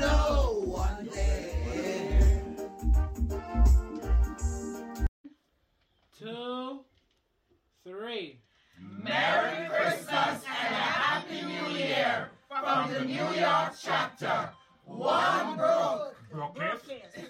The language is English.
no one day. Two, three. Merry Christmas and a Happy New Year from the New York chapter. One Brook. Brooklyn.